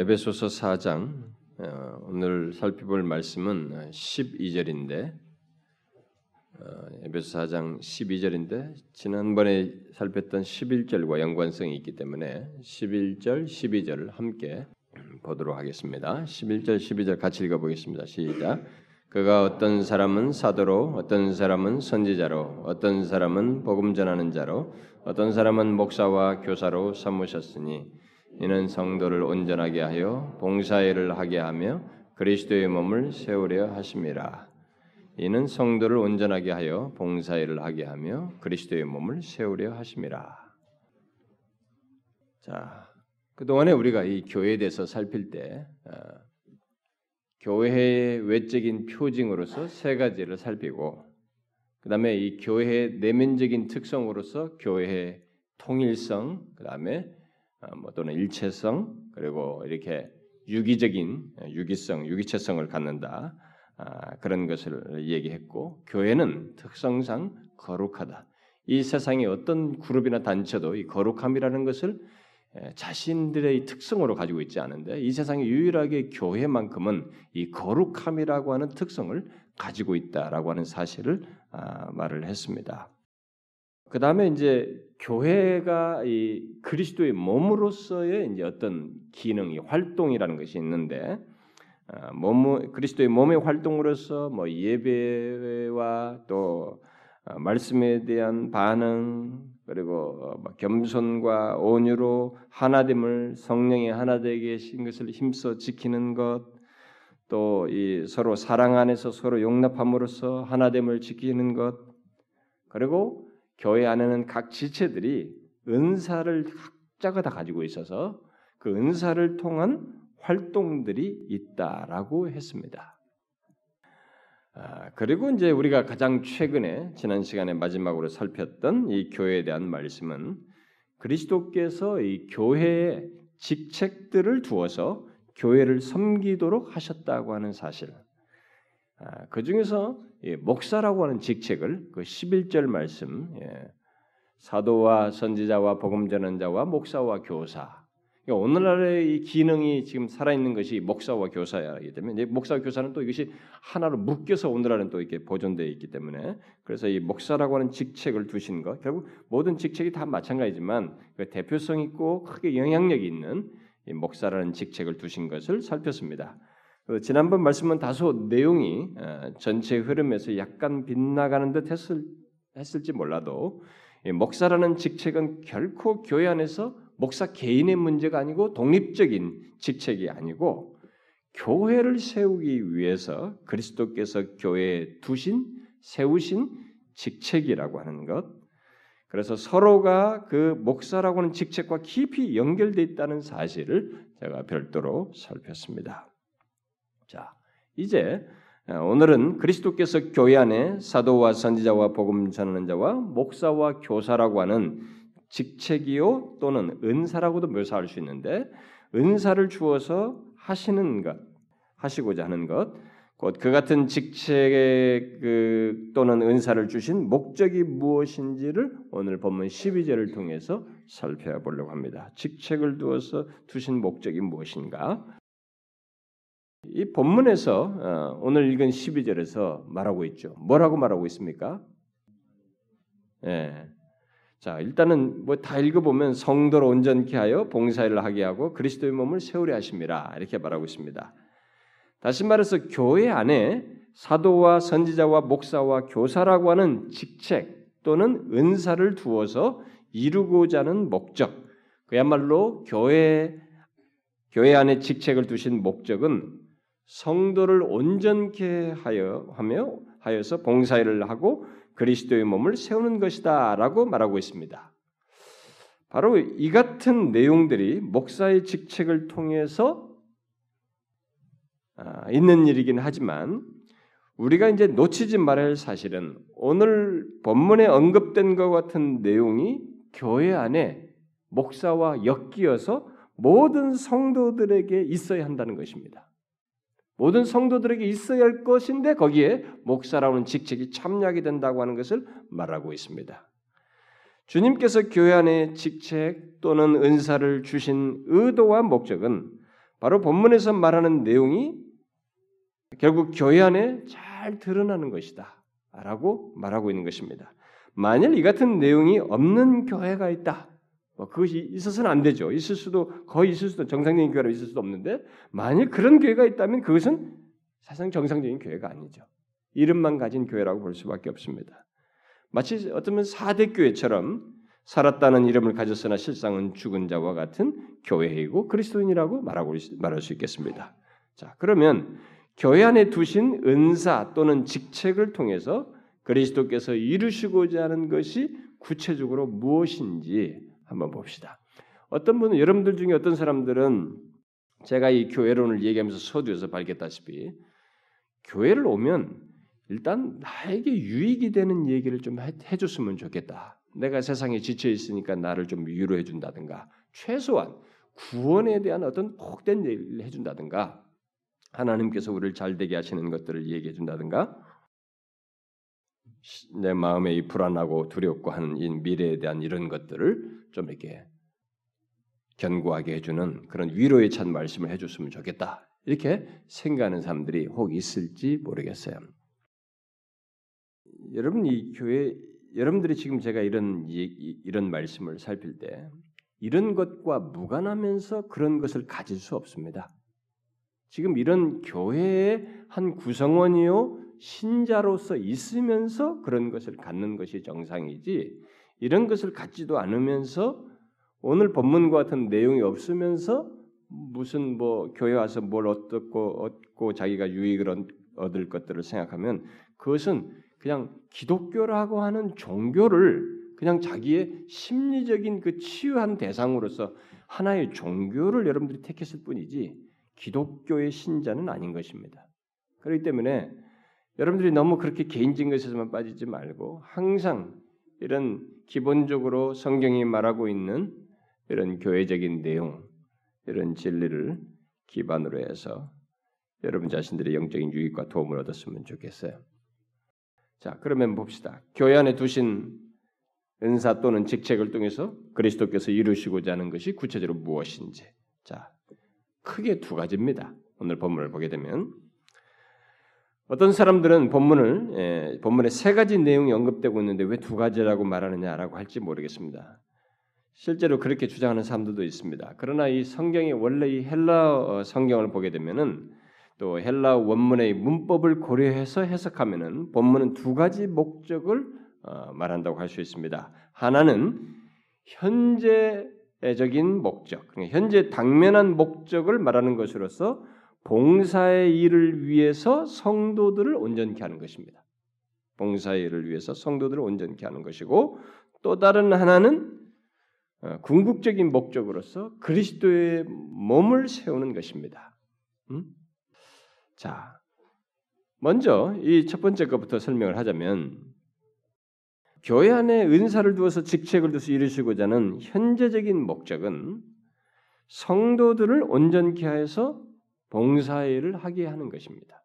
에베소서 4장 어, 오늘 살펴볼 말씀은 12절인데 어, 에베소 4장 12절인데 지난번에 살폈던 11절과 연관성이 있기 때문에 11절, 12절을 함께 보도록 하겠습니다. 11절, 12절 같이 읽어보겠습니다. 시작. 그가 어떤 사람은 사도로, 어떤 사람은 선지자로, 어떤 사람은 복음 전하는 자로, 어떤 사람은 목사와 교사로 삼으셨으니 이는 성도를 온전하게 하여 봉사일을 하게 하며 그리스도의 몸을 세우려 하심이라. 이는 성도를 온전하게 하여 봉사일을 하게 하며 그리스도의 몸을 세우려 하심이라. 자, 그 동안에 우리가 이 교회에 대해서 살필 때 어, 교회의 외적인 표징으로서 세 가지를 살피고, 그 다음에 이 교회의 내면적인 특성으로서 교회의 통일성, 그 다음에 어, 뭐 또는 일체성 그리고 이렇게 유기적인 유기성, 유기체성을 갖는다 아, 그런 것을 얘기했고 교회는 특성상 거룩하다. 이 세상의 어떤 그룹이나 단체도 이 거룩함이라는 것을 자신들의 특성으로 가지고 있지 않은데 이 세상에 유일하게 교회만큼은 이 거룩함이라고 하는 특성을 가지고 있다라고 하는 사실을 아, 말을 했습니다. 그 다음에 이제 교회가 이 그리스도의 몸으로서의 이제 어떤 기능이 활동이라는 것이 있는데 어, 몸 그리스도의 몸의 활동으로서 뭐 예배와 또 어, 말씀에 대한 반응 그리고 어, 겸손과 온유로 하나됨을 성령의 하나되게 계신 것을 힘써 지키는 것, 또 이 서로 사랑 안에서 서로 용납함으로써 하나됨을 지키는 것, 그리고 교회 안에는 각 지체들이 은사를 각자가 다 가지고 있어서 그 은사를 통한 활동들이 있다라고 했습니다. 아, 그리고 이제 우리가 가장 최근에 지난 시간에 마지막으로 살폈던 이 교회에 대한 말씀은 그리스도께서 이 교회의 직책들을 두어서 교회를 섬기도록 하셨다고 하는 사실. 아, 그 중에서 목사라고 하는 직책을 그 11절 말씀 예, 사도와 선지자와 복음 전환자와 목사와 교사 그러니까 오늘날의 이 기능이 지금 살아있는 것이 목사와 교사이기 때문에 목사와 교사는 또 이것이 하나로 묶여서 오늘날은 또 이렇게 보존되어 있기 때문에 그래서 이 목사라고 하는 직책을 두신 것 결국 모든 직책이 다 마찬가지지만 그 대표성 있고 크게 영향력이 있는 이 목사라는 직책을 두신 것을 살폈습니다. 그 지난번 말씀은 다소 내용이 어, 전체 흐름에서 약간 빗나가는 듯 했을, 했을지 몰라도 목사라는 직책은 결코 교회 안에서 목사 개인의 문제가 아니고 독립적인 직책이 아니고 교회를 세우기 위해서 그리스도께서 교회에 두신 세우신 직책이라고 하는 것. 그래서 서로가 그 목사라고 하는 직책과 깊이 연결되어 있다는 사실을 제가 별도로 살폈습니다. 자, 이제 어, 오늘은 그리스도께서 교회 안에 사도와 선지자와 복음 전하는 자와 목사와 교사라고 하는 직책이요 또는 은사라고도 묘사할 수 있는데 은사를 주어서 하시는 것, 하시고자 하는 것, 곧 그 같은 직책의 그 또는 은사를 주신 목적이 무엇인지를 오늘 본문 12절을 통해서 살펴보려고 합니다. 직책을 두어서 두신 목적이 무엇인가? 이 본문에서 어, 오늘 읽은 12절에서 말하고 있죠. 뭐라고 말하고 있습니까? 예. 자, 일단은 뭐 다 읽어보면 성도를 온전케 하여 봉사일을 하게 하고 그리스도의 몸을 세우려 하심이라 이렇게 말하고 있습니다. 다시 말해서 교회 안에 사도와 선지자와 목사와 교사라고 하는 직책 또는 은사를 두어서 이루고자 하는 목적, 그야말로 교회 교회 안에 직책을 두신 목적은 성도를 온전케 하여 하며 하여서 봉사일을 하고 그리스도의 몸을 세우는 것이다라고 말하고 있습니다. 바로 이 같은 내용들이 목사의 직책을 통해서 아, 있는 일이긴 하지만 우리가 이제 놓치지 말아야 할 사실은 오늘 본문에 언급된 것 같은 내용이 교회 안에 목사와 엮이어서 모든 성도들에게 있어야 한다는 것입니다. 모든 성도들에게 있어야 할 것인데 거기에 목사라는 직책이 참여하게 된다고 하는 것을 말하고 있습니다. 주님께서 교회 안에 직책 또는 은사를 주신 의도와 목적은 바로 본문에서 말하는 내용이 결국 교회 안에 잘 드러나는 것이다. 라고 말하고 있는 것입니다. 만일 이 같은 내용이 없는 교회가 있다. 뭐 그것이 있어서는 안 되죠. 있을 수도 거의 있을 수도 정상적인 교회로 있을 수도 없는데 만일 그런 교회가 있다면 그것은 사실상 정상적인 교회가 아니죠. 이름만 가진 교회라고 볼 수밖에 없습니다. 마치 어쩌면 사대 교회처럼 살았다는 이름을 가졌으나 실상은 죽은 자와 같은 교회이고 그리스도인이라고 말하고 말할 수 있겠습니다. 자, 그러면 교회 안에 두신 은사 또는 직책을 통해서 그리스도께서 이루시고자 하는 것이 구체적으로 무엇인지 한번 봅시다. 어떤 분은 여러분들 중에 어떤 사람들은 제가 이 교회론을 얘기하면서 서두에서 밝혔다시피 교회를 오면 일단 나에게 유익이 되는 얘기를 좀 해줬으면 좋겠다. 내가 세상에 지쳐 있으니까 나를 좀 위로해 준다든가 최소한 구원에 대한 어떤 복된 얘기를 해준다든가 하나님께서 우리를 잘되게 하시는 것들을 얘기해 준다든가 내 마음에 이 불안하고 두렵고 하는 이 미래에 대한 이런 것들을 좀 이렇게 견고하게 해주는 그런 위로에 찬 말씀을 해줬으면 좋겠다 이렇게 생각하는 사람들이 혹 있을지 모르겠어요. 여러분 이 교회 여러분들이 지금 제가 이런 이런 말씀을 살필 때 이런 것과 무관하면서 그런 것을 가질 수 없습니다. 지금 이런 교회의 한 구성원이요 신자로서 있으면서 그런 것을 갖는 것이 정상이지 이런 것을 갖지도 않으면서 오늘 본문과 같은 내용이 없으면서 무슨 뭐 교회 와서 뭘 얻고 얻고 자기가 유익을 얻을 것들을 생각하면 그것은 그냥 기독교라고 하는 종교를 그냥 자기의 심리적인 그 치유한 대상으로서 하나의 종교를 여러분들이 택했을 뿐이지 기독교의 신자는 아닌 것입니다. 그렇기 때문에 여러분들이 너무 그렇게 개인적인 것에서만 빠지지 말고 항상 이런 기본적으로 성경이 말하고 있는 이런 교회적인 내용, 이런 진리를 기반으로 해서 여러분 자신들의 영적인 유익과 도움을 얻었으면 좋겠어요. 자, 그러면 봅시다. 교회 안에 두신 은사 또는 직책을 통해서 그리스도께서 이루시고자 하는 것이 구체적으로 무엇인지. 자, 크게 두 가지입니다. 오늘 본문을 보게 되면 어떤 사람들은 본문을 예, 본문에 세 가지 내용이 언급되고 있는데 왜 두 가지라고 말하느냐라고 할지 모르겠습니다. 실제로 그렇게 주장하는 사람들도 있습니다. 그러나 이 성경이 원래 이 헬라 어, 성경을 보게 되면은 또 헬라 원문의 문법을 고려해서 해석하면은 본문은 두 가지 목적을 어, 말한다고 할 수 있습니다. 하나는 현재적인 목적, 그러니까 현재 당면한 목적을 말하는 것으로서 봉사의 일을 위해서 성도들을 온전케 하는 것입니다. 봉사의 일을 위해서 성도들을 온전케 하는 것이고 또 다른 하나는 어, 궁극적인 목적으로서 그리스도의 몸을 세우는 것입니다. 음? 자, 먼저 이 첫 번째 것부터 설명을 하자면 교회 안에 은사를 두어서 직책을 두어서 이루시고자 하는 현재적인 목적은 성도들을 온전케 하여서 봉사일을 하게 하는 것입니다.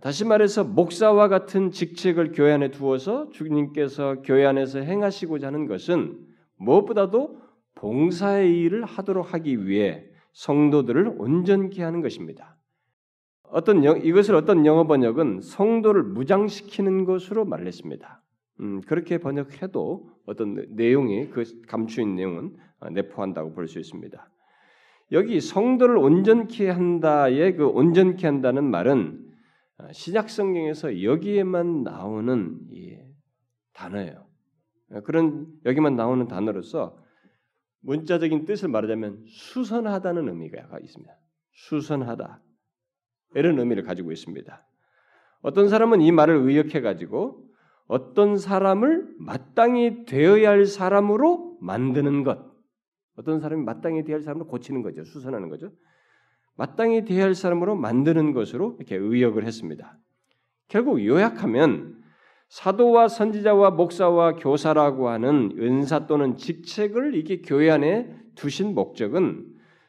다시 말해서 목사와 같은 직책을 교회 안에 두어서 주님께서 교회 안에서 행하시고자 하는 것은 무엇보다도 봉사의 일을 하도록 하기 위해 성도들을 온전케 하는 것입니다. 어떤 영, 이것을 어떤 영어 번역은 성도를 무장시키는 것으로 말했습니다. 음, 그렇게 번역해도 어떤 내용이 그 감추인 내용은 어, 내포한다고 볼 수 있습니다. 여기 성도를 온전케 한다의 그 온전케 한다는 말은 어, 신약 성경에서 여기에만 나오는 단어예요. 그런 여기만 나오는 단어로서 문자적인 뜻을 말하자면 수선하다는 의미가 있습니다. 수선하다 이런 의미를 가지고 있습니다. 어떤 사람은 이 말을 의역해 가지고 어떤 사람을 마땅히 되어야 할 사람으로 만드는 것, 어떤 사람이 마땅히 되어야 할 사람으로 고치는 거죠, 수선하는 거죠. 마땅히 되어야 할 사람으로 만드는 것으로 이렇게 의역을 했습니다. 결국 요약하면 사도와 선지자와 목사와 교사라고 하는 은사 또는 직책을 이게 교회 안에 두신 목적은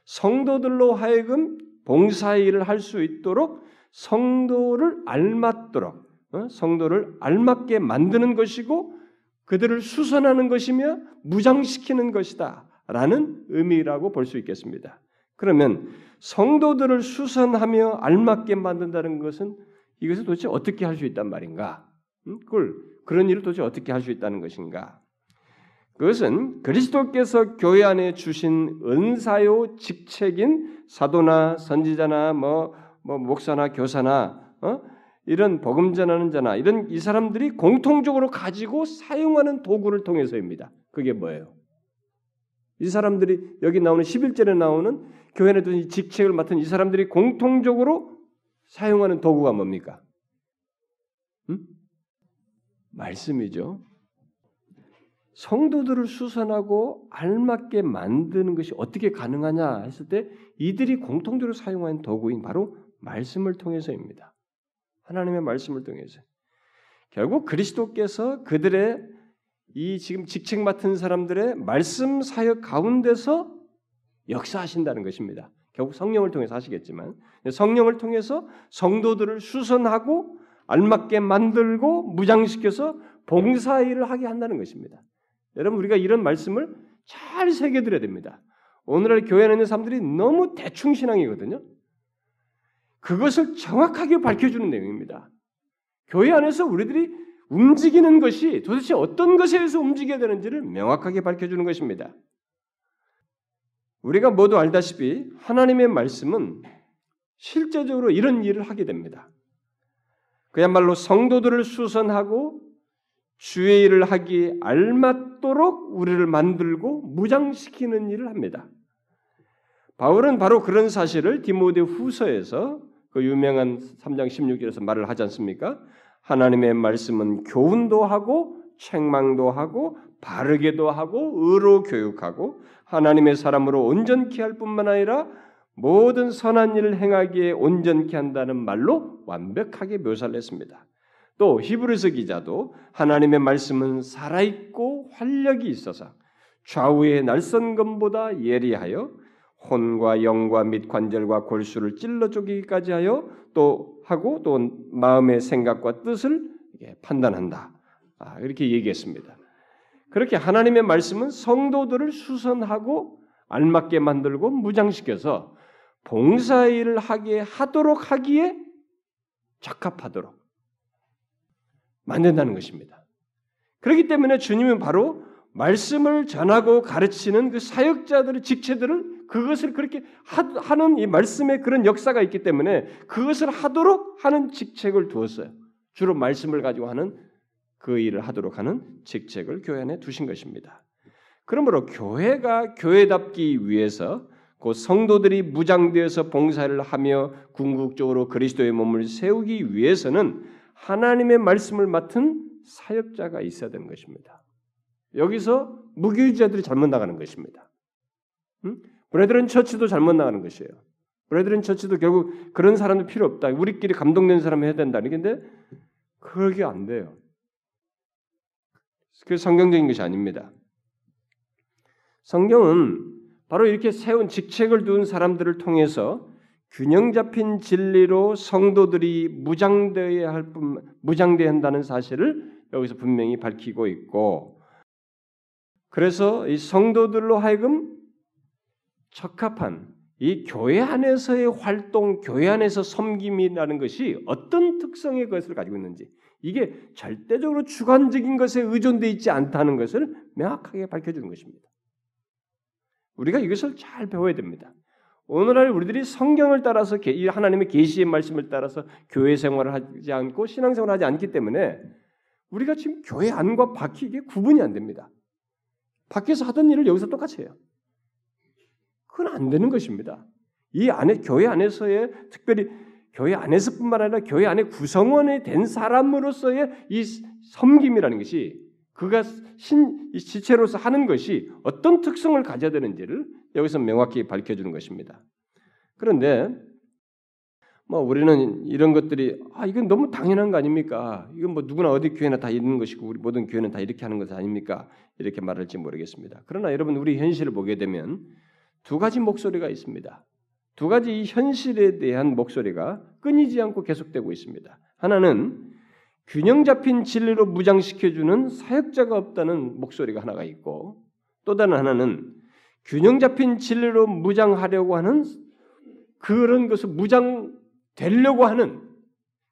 성도들로 하여금 봉사의 일을 할 수 있도록 성도를 알맞도록 어? 성도를 알맞게 만드는 것이고 그들을 수선하는 것이며 무장시키는 것이다 라는 의미라고 볼 수 있겠습니다. 그러면 성도들을 수선하며 알맞게 만든다는 것은 이것을 도대체 어떻게 할 수 있단 말인가? 그걸 그런 일을 도대체 어떻게 할 수 있다는 것인가? 그것은 그리스도께서 교회 안에 주신 은사요 직책인 사도나 선지자나 뭐, 뭐 목사나 교사나 어? 이런 복음 전하는 자나 이런 이 사람들이 공통적으로 가지고 사용하는 도구를 통해서입니다. 그게 뭐예요? 이 사람들이 여기 나오는 11절에 나오는 교회 안에 든 직책을 맡은 이 사람들이 공통적으로 사용하는 도구가 뭡니까? 음? 말씀이죠. 성도들을 수선하고 알맞게 만드는 것이 어떻게 가능하냐 했을 때 이들이 공통적으로 사용하는 도구인 바로 말씀을 통해서입니다. 하나님의 말씀을 통해서. 결국 그리스도께서 그들의 이 지금 직책 맡은 사람들의 말씀 사역 가운데서 역사하신다는 것입니다. 결국 성령을 통해서 하시겠지만 성령을 통해서 성도들을 수선하고 알맞게 만들고 무장시켜서 봉사 일을 하게 한다는 것입니다. 여러분 우리가 이런 말씀을 잘 새겨드려야 됩니다. 오늘날 교회 안에 있는 사람들이 너무 대충 신앙이거든요. 그것을 정확하게 밝혀주는 내용입니다. 교회 안에서 우리들이 움직이는 것이 도대체 어떤 것에 의해서 움직여야 되는지를 명확하게 밝혀주는 것입니다. 우리가 모두 알다시피 하나님의 말씀은 실제적으로 이런 일을 하게 됩니다. 그야말로 성도들을 수선하고 주의 일을 하기 알맞도록 우리를 만들고 무장시키는 일을 합니다. 바울은 바로 그런 사실을 디모데 후서에서 그 유명한 3장 16절에서 말을 하지 않습니까? 하나님의 말씀은 교훈도 하고 책망도 하고 바르게도 하고 의로 교육하고 하나님의 사람으로 온전케 할 뿐만 아니라 모든 선한 일을 행하기에 온전케 한다는 말로 완벽하게 묘사를 했습니다. 또 히브리서 기자도 하나님의 말씀은 살아있고 활력이 있어서 좌우의 날선 검보다 예리하여 혼과 영과 및 관절과 골수를 찔러 쪼개기까지 하여 또 하고 또 마음의 생각과 뜻을 판단한다. 아, 이렇게 얘기했습니다. 그렇게 하나님의 말씀은 성도들을 수선하고 알맞게 만들고 무장시켜서 봉사일을 하게 하도록 하기에 적합하도록 만든다는 것입니다. 그렇기 때문에 주님은 바로 말씀을 전하고 가르치는 그 사역자들의 직체들을 그것을 그렇게 하는 이 말씀의 그런 역사가 있기 때문에 그것을 하도록 하는 직책을 두었어요. 주로 말씀을 가지고 하는 그 일을 하도록 하는 직책을 교회 안에 두신 것입니다. 그러므로 교회가 교회답기 위해서 그 성도들이 무장되어서 봉사를 하며 궁극적으로 그리스도의 몸을 세우기 위해서는 하나님의 말씀을 맡은 사역자가 있어야 되는 것입니다. 여기서 무교주자들이 잘못 나가는 것입니다. 응? 브레드런 처치도 잘못 나가는 것이에요. 브레드런 처치도 결국 그런 사람도 필요 없다. 우리끼리 감동된 사람 해야 된다. 근데 그게 안 돼요. 그 성경적인 것이 아닙니다. 성경은 바로 이렇게 세운 직책을 둔 사람들을 통해서 균형 잡힌 진리로 성도들이 무장되어야 할 뿐, 무장되어야 한다는 사실을 여기서 분명히 밝히고 있고, 그래서 이 성도들로 하여금 적합한 이 교회 안에서의 활동, 교회 안에서 섬김이라는 것이 어떤 특성의 것을 가지고 있는지, 이게 절대적으로 주관적인 것에 의존되어 있지 않다는 것을 명확하게 밝혀주는 것입니다. 우리가 이것을 잘 배워야 됩니다. 오늘날 우리들이 성경을 따라서 하나님의 계시의 말씀을 따라서 교회 생활을 하지 않고 신앙생활을 하지 않기 때문에 우리가 지금 교회 안과 밖이 이게 구분이 안 됩니다. 밖에서 하던 일을 여기서 똑같이 해요. 그건 안 되는 것입니다. 이 안에 교회 안에서의 특별히 교회 안에서뿐만 아니라 교회 안에 구성원이 된 사람으로서의 이 섬김이라는 것이 그가 신 지체로서 하는 것이 어떤 특성을 가져야 되는지를 여기서 명확히 밝혀주는 것입니다. 그런데 뭐 우리는 이런 것들이 아 이건 너무 당연한 거 아닙니까? 이건 뭐 누구나 어디 교회나 다 있는 것이고 우리 모든 교회는 다 이렇게 하는 것 아닙니까? 이렇게 말할지 모르겠습니다. 그러나 여러분 우리 현실을 보게 되면 두 가지 목소리가 있습니다. 두 가지 이 현실에 대한 목소리가 끊이지 않고 계속되고 있습니다. 하나는 균형 잡힌 진리로 무장시켜주는 사역자가 없다는 목소리가 하나가 있고 또 다른 하나는 균형 잡힌 진리로 무장하려고 하는 그런 것을 무장되려고 하는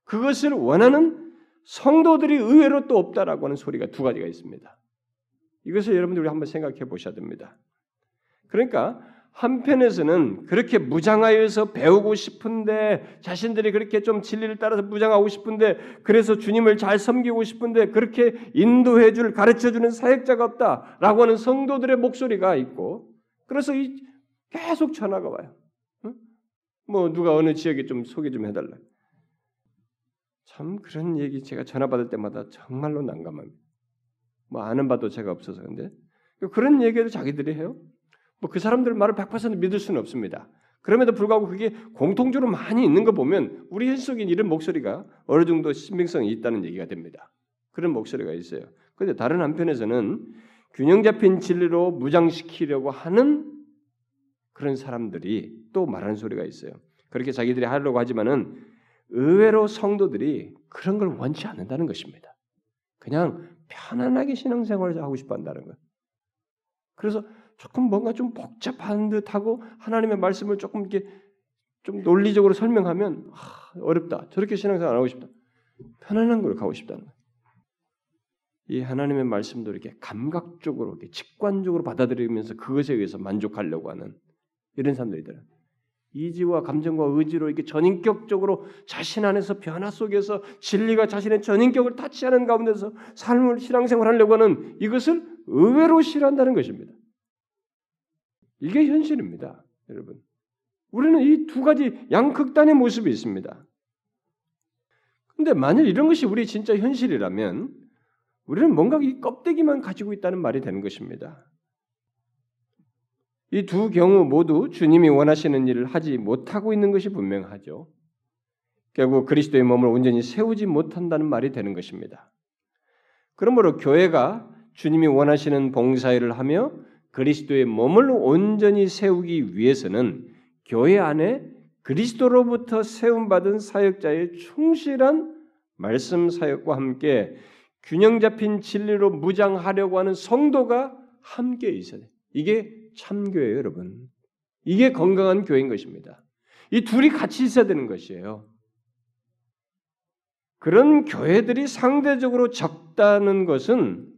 그것을 원하는 성도들이 의외로 또 없다라고 하는 소리가 두 가지가 있습니다. 이것을 여러분들이 한번 생각해 보셔야 됩니다. 그러니까 한편에서는 그렇게 무장하여서 배우고 싶은데 자신들이 그렇게 좀 진리를 따라서 무장하고 싶은데 그래서 주님을 잘 섬기고 싶은데 그렇게 인도해 줄 가르쳐 주는 사역자가 없다라고 하는 성도들의 목소리가 있고 그래서 이 계속 전화가 와요. 뭐 누가 어느 지역에 좀 소개 좀 해달라. 참 그런 얘기 제가 전화 받을 때마다 정말로 난감합니다. 뭐 아는 바도 제가 없어서 근데 그런 얘기도 자기들이 해요. 뭐 그 사람들 말을 100% 믿을 수는 없습니다. 그럼에도 불구하고 그게 공통적으로 많이 있는 거 보면 우리 속에 이런 목소리가 어느 정도 신빙성이 있다는 얘기가 됩니다. 그런 목소리가 있어요. 그런데 다른 한편에서는 균형 잡힌 진리로 무장시키려고 하는 그런 사람들이 또 말하는 소리가 있어요. 그렇게 자기들이 하려고 하지만은 의외로 성도들이 그런 걸 원치 않는다는 것입니다. 그냥 편안하게 신앙생활을 하고 싶어 한다는 거예요. 그래서 조금 뭔가 좀 복잡한 듯하고 하나님의 말씀을 조금 이렇게 좀 논리적으로 설명하면 아, 어렵다. 저렇게 신앙생활 안 하고 싶다. 편안한 걸 가고 싶다는 거예요. 이 하나님의 말씀도 이렇게 감각적으로, 이렇게 직관적으로 받아들이면서 그것에 의해서 만족하려고 하는 이런 사람들이더라. 이지와 감정과 의지로 이렇게 전인격적으로 자신 안에서 변화 속에서 진리가 자신의 전인격을 타치하는 가운데서 삶을 신앙생활하려고 하는 이것을 의외로 싫어한다는 것입니다. 이게 현실입니다, 여러분. 우리는 이 두 가지 양극단의 모습이 있습니다. 근데 만일 이런 것이 우리 진짜 현실이라면 우리는 뭔가 이 껍데기만 가지고 있다는 말이 되는 것입니다. 이 두 경우 모두 주님이 원하시는 일을 하지 못하고 있는 것이 분명하죠. 결국 그리스도의 몸을 온전히 세우지 못한다는 말이 되는 것입니다. 그러므로 교회가 주님이 원하시는 봉사일을 하며 그리스도의 몸을 온전히 세우기 위해서는 교회 안에 그리스도로부터 세움받은 사역자의 충실한 말씀 사역과 함께 균형 잡힌 진리로 무장하려고 하는 성도가 함께 있어야 돼. 이게 참교회예요, 여러분. 이게 건강한 교회인 것입니다. 이 둘이 같이 있어야 되는 것이에요. 그런 교회들이 상대적으로 적다는 것은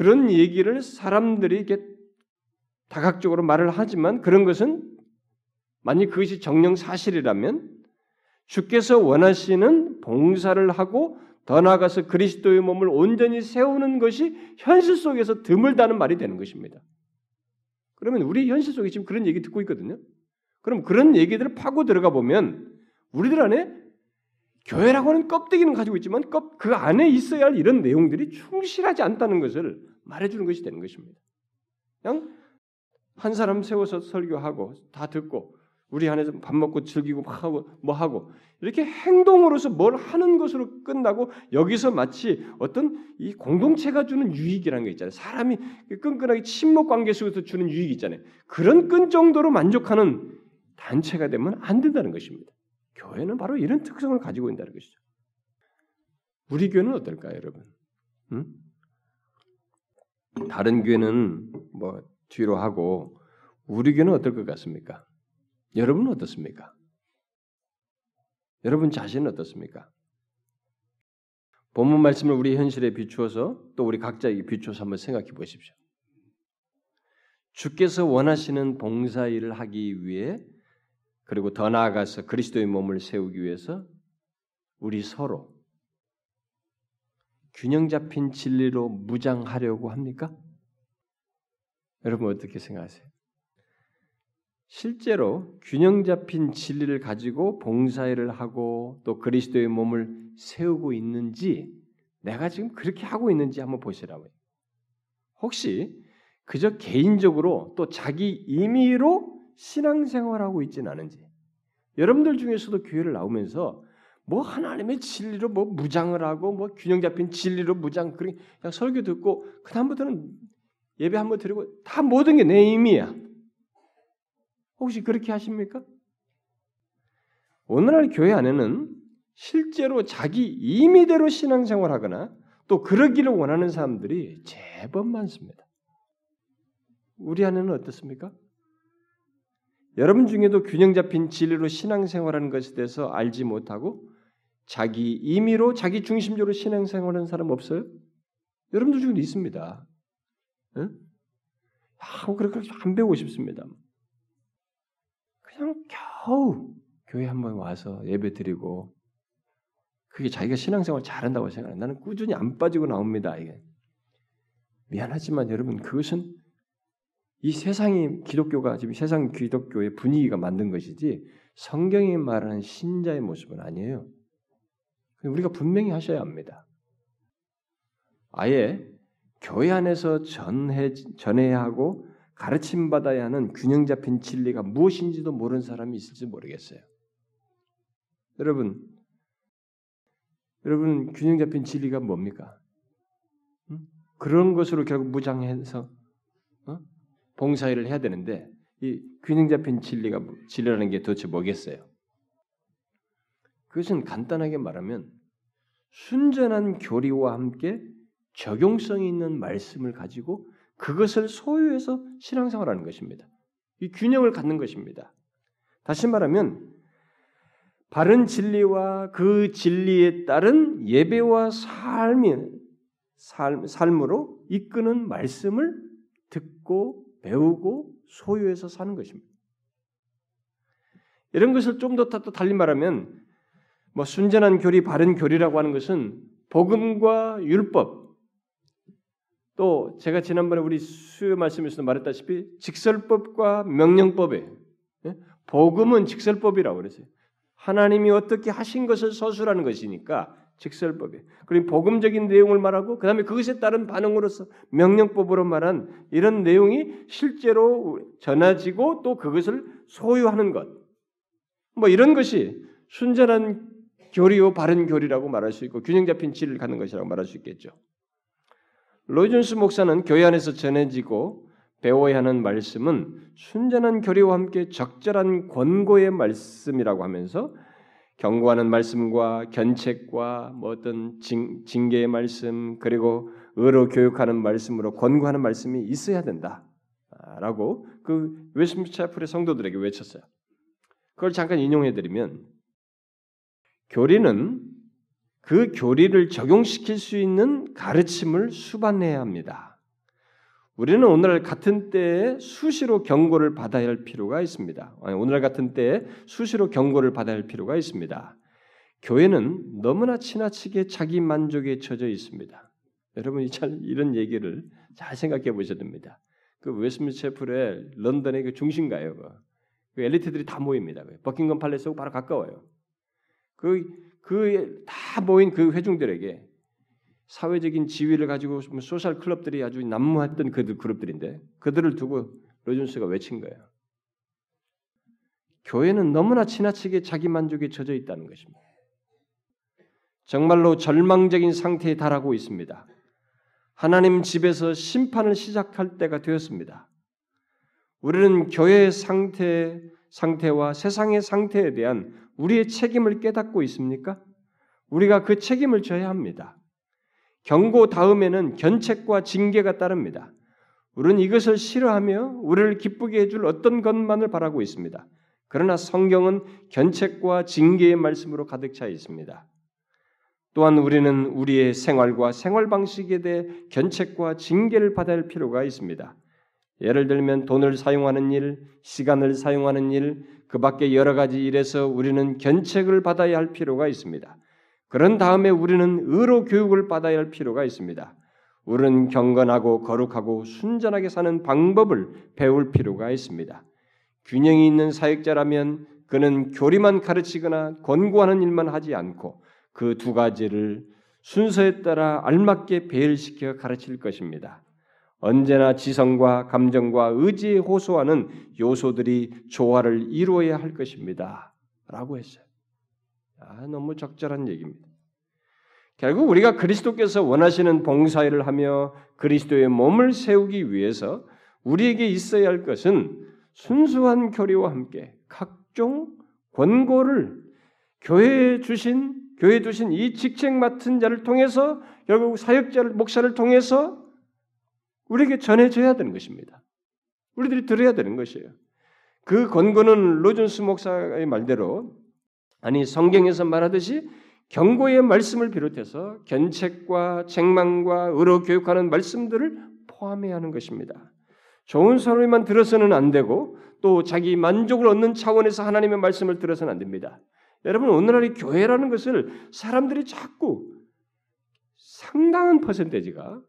그런 얘기를 사람들이 이렇게 다각적으로 말을 하지만 그런 것은 만약 그것이 정령 사실이라면 주께서 원하시는 봉사를 하고 더 나아가서 그리스도의 몸을 온전히 세우는 것이 현실 속에서 드물다는 말이 되는 것입니다. 그러면 우리 현실 속에 지금 그런 얘기 듣고 있거든요. 그럼 그런 얘기들을 파고 들어가 보면 우리들 안에 교회라고 하는 껍데기는 가지고 있지만 그 안에 있어야 할 이런 내용들이 충실하지 않다는 것을 말해주는 것이 되는 것입니다. 그냥 한 사람 세워서 설교하고 다 듣고 우리 안에서 밥 먹고 즐기고 막 하고 뭐 하고 이렇게 행동으로서 뭘 하는 것으로 끝나고 여기서 마치 어떤 이 공동체가 주는 유익이라는 게 있잖아요. 사람이 끈끈하게 친목 관계 속에서 주는 유익이 있잖아요. 그런 끈 정도로 만족하는 단체가 되면 안 된다는 것입니다. 교회는 바로 이런 특성을 가지고 있다는 것이죠. 우리 교회는 어떨까요, 여러분? 응? 다른 교회는 뭐 뒤로 하고 우리 교회는 어떨 것 같습니까? 여러분은 어떻습니까? 여러분 자신은 어떻습니까? 본문 말씀을 우리 현실에 비추어서 또 우리 각자에게 비추어서 한번 생각해 보십시오. 주께서 원하시는 봉사 일을 하기 위해 그리고 더 나아가서 그리스도의 몸을 세우기 위해서 우리 서로 균형 잡힌 진리로 무장하려고 합니까? 여러분 어떻게 생각하세요? 실제로 균형 잡힌 진리를 가지고 봉사일을 하고 또 그리스도의 몸을 세우고 있는지 내가 지금 그렇게 하고 있는지 한번 보시라고요. 혹시 그저 개인적으로 또 자기 임의로 신앙생활하고 있지는 않은지 여러분들 중에서도 교회를 나오면서 뭐 하나님의 진리로 뭐 무장을 하고 뭐 균형 잡힌 진리로 무장 그냥 설교 듣고 그 다음부터는 예배 한번 드리고 다 모든 게내 임이야. 혹시 그렇게 하십니까? 오늘날 교회 안에는 실제로 자기 임의대로 신앙생활하거나 또 그러기를 원하는 사람들이 제법 많습니다. 우리 안에는 어떻습니까? 여러분 중에도 균형 잡힌 진리로 신앙생활하는 것에 대해서 알지 못하고 자기 임의로 자기 중심적으로 신앙생활하는 사람 없어요? 여러분들 중에 있습니다. 응? 아, 그렇게 안 배우고 싶습니다. 그냥 겨우 교회 한번 와서 예배 드리고 그게 자기가 신앙생활 잘한다고 생각해. 나는 꾸준히 안 빠지고 나옵니다. 이게 미안하지만 여러분 그것은 이 세상이 기독교가 지금 세상 기독교의 분위기가 만든 것이지 성경이 말하는 신자의 모습은 아니에요. 우리가 분명히 하셔야 합니다. 아예 교회 안에서 전해, 전해야 하고 가르침 받아야 하는 균형 잡힌 진리가 무엇인지도 모르는 사람이 있을지 모르겠어요. 여러분, 여러분 균형 잡힌 진리가 뭡니까? 응? 그런 것으로 결국 무장해서 어? 봉사일을 해야 되는데 이 균형 잡힌 진리가 진리라는 게 도대체 뭐겠어요? 그것은 간단하게 말하면 순전한 교리와 함께 적용성이 있는 말씀을 가지고 그것을 소유해서 신앙생활하는 것입니다. 이 균형을 갖는 것입니다. 다시 말하면 바른 진리와 그 진리에 따른 예배와 삶이 삶, 삶으로 이끄는 말씀을 듣고 배우고 소유해서 사는 것입니다. 이런 것을 좀 더 달리 말하면 뭐 순전한 교리, 바른 교리라고 하는 것은 복음과 율법 또 제가 지난번에 우리 수요 말씀에서 말했다시피 직설법과 명령법에 예? 복음은 직설법이라고 그랬어요. 하나님이 어떻게 하신 것을 서술하는 것이니까 직설법이. 그리고 복음적인 내용을 말하고 그다음에 그것에 따른 반응으로서 명령법으로 말한 이런 내용이 실제로 전해지고 또 그것을 소유하는 것. 뭐 이런 것이 순전한 교리요 바른 교리라고 말할 수 있고 균형 잡힌 진리를 갖는 것이라고 말할 수 있겠죠. 로이존스 목사는 교회 안에서 전해지고 배워야 하는 말씀은 순전한 교리와 함께 적절한 권고의 말씀이라고 하면서 경고하는 말씀과 견책과 뭐 어떤 징, 징계의 말씀 그리고 의로 교육하는 말씀으로 권고하는 말씀이 있어야 된다라고 그 웨스민스터풀의 성도들에게 외쳤어요. 그걸 잠깐 인용해 드리면 교리는 그 교리를 적용시킬 수 있는 가르침을 수반해야 합니다. 우리는 오늘 같은 때에 수시로 경고를 받아야 할 필요가 있습니다. 오늘 같은 때에 수시로 경고를 받아야 할 필요가 있습니다. 교회는 너무나 지나치게 자기 만족에 젖어 있습니다. 여러분이 잘 이런 얘기를 잘 생각해 보셔야 됩니다. 그 웨스민스터풀의 런던의 그 중심가요. 그 엘리트들이 다 모입니다. 버킹엄 팔레스하고 바로 가까워요. 그 그 다 모인 그 회중들에게 사회적인 지위를 가지고 소셜 클럽들이 아주 난무했던 그들 그룹들인데 그들을 두고 로준스가 외친 거예요. 교회는 너무나 지나치게 자기 만족에 젖어 있다는 것입니다. 정말로 절망적인 상태에 달하고 있습니다. 하나님 집에서 심판을 시작할 때가 되었습니다. 우리는 교회의 상태, 상태와 세상의 상태에 대한 우리의 책임을 깨닫고 있습니까? 우리가 그 책임을 져야 합니다. 경고 다음에는 견책과 징계가 따릅니다. 우리는 이것을 싫어하며 우리를 기쁘게 해줄 어떤 것만을 바라고 있습니다. 그러나 성경은 견책과 징계의 말씀으로 가득 차 있습니다. 또한 우리는 우리의 생활과 생활 방식에 대해 견책과 징계를 받아야 할 필요가 있습니다. 예를 들면 돈을 사용하는 일, 시간을 사용하는 일, 그 밖에 여러 가지 일에서 우리는 견책을 받아야 할 필요가 있습니다. 그런 다음에 우리는 의로 교육을 받아야 할 필요가 있습니다. 우리는 경건하고 거룩하고 순전하게 사는 방법을 배울 필요가 있습니다. 균형이 있는 사역자라면 그는 교리만 가르치거나 권고하는 일만 하지 않고 그 두 가지를 순서에 따라 알맞게 배열시켜 가르칠 것입니다. 언제나 지성과 감정과 의지에 호소하는 요소들이 조화를 이루어야 할 것입니다. 라고 했어요. 아, 너무 적절한 얘기입니다. 결국 우리가 그리스도께서 원하시는 봉사일을 하며 그리스도의 몸을 세우기 위해서 우리에게 있어야 할 것은 순수한 교리와 함께 각종 권고를 교회에 주신 교회에 두신 이 직책 맡은 자를 통해서 결국 사역자를 목사를 통해서 우리에게 전해져야 되는 것입니다. 우리들이 들어야 되는 것이에요. 그 권고는 로존스 목사의 말대로 아니 성경에서 말하듯이 경고의 말씀을 비롯해서 견책과 책망과 의로 교육하는 말씀들을 포함해야 하는 것입니다. 좋은 소리만 들어서는 안 되고 또 자기 만족을 얻는 차원에서 하나님의 말씀을 들어서는 안 됩니다. 여러분 오늘날의 교회라는 것을 사람들이 자꾸 상당한 퍼센테지가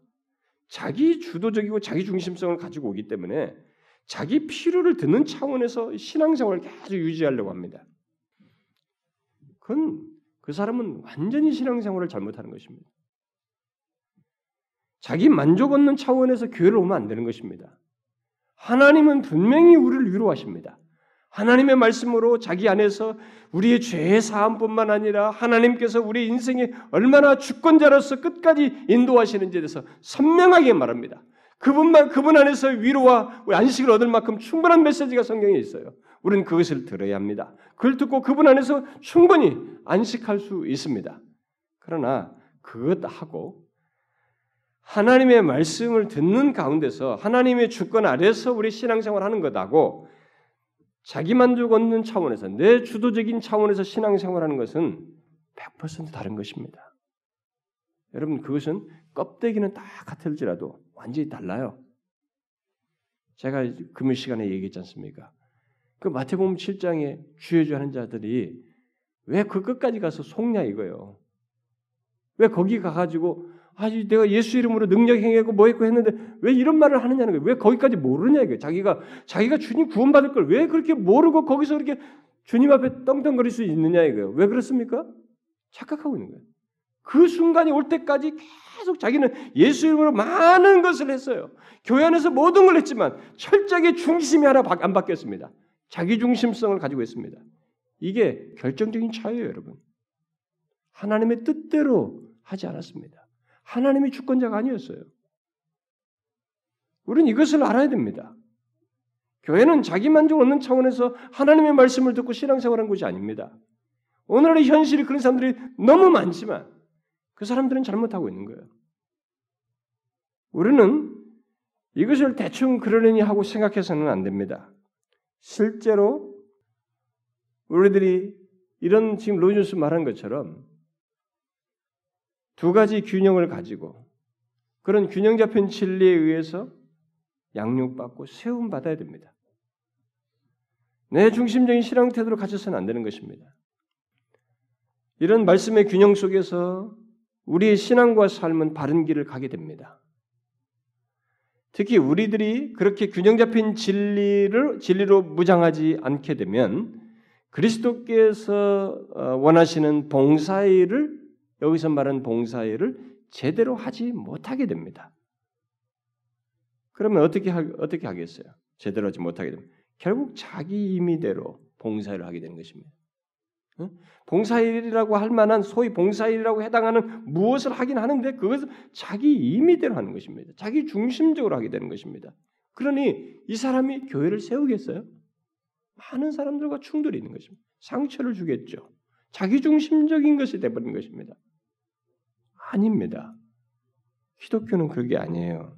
자기 주도적이고 자기 중심성을 가지고 오기 때문에 자기 필요를 듣는 차원에서 신앙생활을 계속 유지하려고 합니다. 그건 그 사람은 완전히 신앙생활을 잘못하는 것입니다. 자기 만족 얻는 차원에서 교회를 오면 안 되는 것입니다. 하나님은 분명히 우리를 위로하십니다. 하나님의 말씀으로 자기 안에서 우리의 죄 사함뿐만 아니라 하나님께서 우리 인생에 얼마나 주권자로서 끝까지 인도하시는지에 대해서 선명하게 말합니다. 그분만 그분 안에서 위로와 안식을 얻을 만큼 충분한 메시지가 성경에 있어요. 우리는 그것을 들어야 합니다. 그걸 듣고 그분 안에서 충분히 안식할 수 있습니다. 그러나 그것하고 하나님의 말씀을 듣는 가운데서 하나님의 주권 아래서 우리 신앙생활 하는 것하고 자기 만족 얻는 차원에서 내 주도적인 차원에서 신앙생활 하는 것은 100% 다른 것입니다. 여러분 그것은 껍데기는 다 같을지라도 완전히 달라요. 제가 금요 시간에 얘기했지 않습니까? 그 마태복음 7장에 주여주 하는 자들이 왜 그 끝까지 가서 속냐 이거요. 왜 거기 가가지고 아주 내가 예수 이름으로 능력 행하고 뭐 했고 했는데 왜 이런 말을 하느냐는 거예요. 왜 거기까지 모르냐 이거예요. 자기가 자기가 주님 구원받을 걸 왜 그렇게 모르고 거기서 그렇게 주님 앞에 떵떵거릴 수 있느냐 이거예요. 왜 그렇습니까? 착각하고 있는 거예요. 그 순간이 올 때까지 계속 자기는 예수 이름으로 많은 것을 했어요. 교회 안에서 모든 걸 했지만 철저하게 중심이 하나 안 바뀌었습니다. 자기 중심성을 가지고 있습니다. 이게 결정적인 차이예요, 여러분. 하나님의 뜻대로 하지 않았습니다. 하나님이 주권자가 아니었어요. 우리는 이것을 알아야 됩니다. 교회는 자기 만족을 얻는 차원에서 하나님의 말씀을 듣고 신앙생활한 곳이 아닙니다. 오늘의 현실이 그런 사람들이 너무 많지만 그 사람들은 잘못하고 있는 거예요. 우리는 이것을 대충 그러려니 하고 생각해서는 안 됩니다. 실제로 우리들이 이런 지금 로이준스 말한 것처럼 두 가지 균형을 가지고 그런 균형 잡힌 진리에 의해서 양육받고 세움 받아야 됩니다. 내 중심적인 신앙 태도로 가져서는 안 되는 것입니다. 이런 말씀의 균형 속에서 우리의 신앙과 삶은 바른 길을 가게 됩니다. 특히 우리들이 그렇게 균형 잡힌 진리를 진리로 무장하지 않게 되면 그리스도께서 어, 원하시는 봉사일을 여기서 말하는 봉사일을 제대로 하지 못하게 됩니다. 그러면 어떻게 하, 어떻게 하겠어요? 제대로 하지 못하게 되면 결국 자기 임의대로 봉사를 하게 되는 것입니다. 봉사일이라고 할 만한 소위 봉사일이라고 해당하는 무엇을 하긴 하는데 그것은 자기 임의대로 하는 것입니다. 자기 중심적으로 하게 되는 것입니다. 그러니 이 사람이 교회를 세우겠어요? 많은 사람들과 충돌이 있는 것입니다. 상처를 주겠죠. 자기 중심적인 것이 되버린 것입니다. 아닙니다. 기독교는 그게 아니에요.